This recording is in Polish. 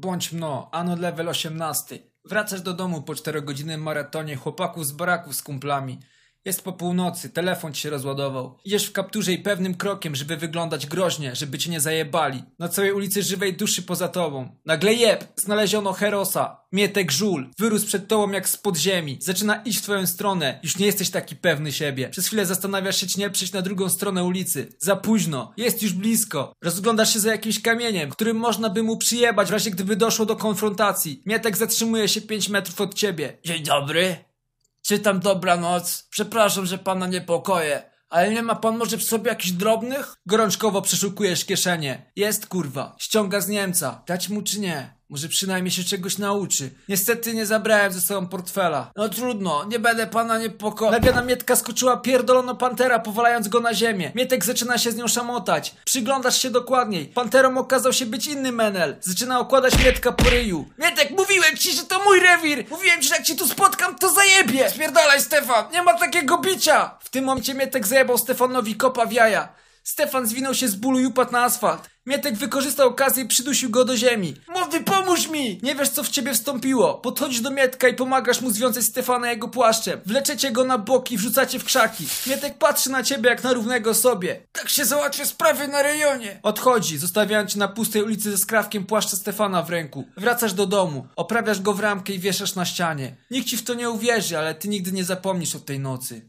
Bądź mno, ano level 18. Wracasz do domu po 4-godzinnym maratonie chłopaków z baraków z kumplami. Jest po północy, telefon ci się rozładował. Idziesz w kapturze i pewnym krokiem, żeby wyglądać groźnie, żeby cię nie zajebali. Na całej ulicy żywej duszy poza tobą. Nagle jeb! Znaleziono Herosa. Mietek żul. Wyrósł przed tobą jak z podziemi. Zaczyna iść w twoją stronę. Już nie jesteś taki pewny siebie. Przez chwilę zastanawiasz się, czy nie przejść na drugą stronę ulicy. Za późno. Jest już blisko. Rozglądasz się za jakimś kamieniem, którym można by mu przyjebać w razie gdyby doszło do konfrontacji. Mietek zatrzymuje się 5 metrów od ciebie. Dzień dobry. Czytam dobranoc. Przepraszam, że pana niepokoję. Ale nie ma pan może w sobie jakichś drobnych? Gorączkowo przeszukujesz kieszenie. Jest kurwa. Ściąga z Niemca. Dać mu czy nie? Może przynajmniej się czegoś nauczy. Niestety nie zabrałem ze sobą portfela. No trudno, nie będę pana niepokoił. Nagle na Mietka skoczyła pierdolono pantera, powalając go na ziemię. Mietek zaczyna się z nią szamotać. Przyglądasz się dokładniej. Panterą okazał się być inny menel. Zaczyna okładać Mietka po ryju. Mietek, mówiłem ci, że to mój rewir! Mówiłem ci, że jak ci tu spotkam, to zajebie! Spierdalaj, Stefan! Nie ma takiego bicia! W tym momencie Mietek zajebał Stefanowi kopa w jaja. Stefan zwinął się z bólu i upadł na asfalt. Mietek wykorzystał okazję i przydusił go do ziemi. Młody, pomóż mi! Nie wiesz, co w ciebie wstąpiło. Podchodzisz do Mietka i pomagasz mu związać Stefana jego płaszczem. Wleczecie go na boki i wrzucacie w krzaki. Mietek patrzy na ciebie jak na równego sobie. Tak się załatwia sprawy na rejonie. Odchodzi, zostawiając cię na pustej ulicy ze skrawkiem płaszcza Stefana w ręku. Wracasz do domu, oprawiasz go w ramkę i wieszasz na ścianie. Nikt ci w to nie uwierzy, ale ty nigdy nie zapomnisz o tej nocy.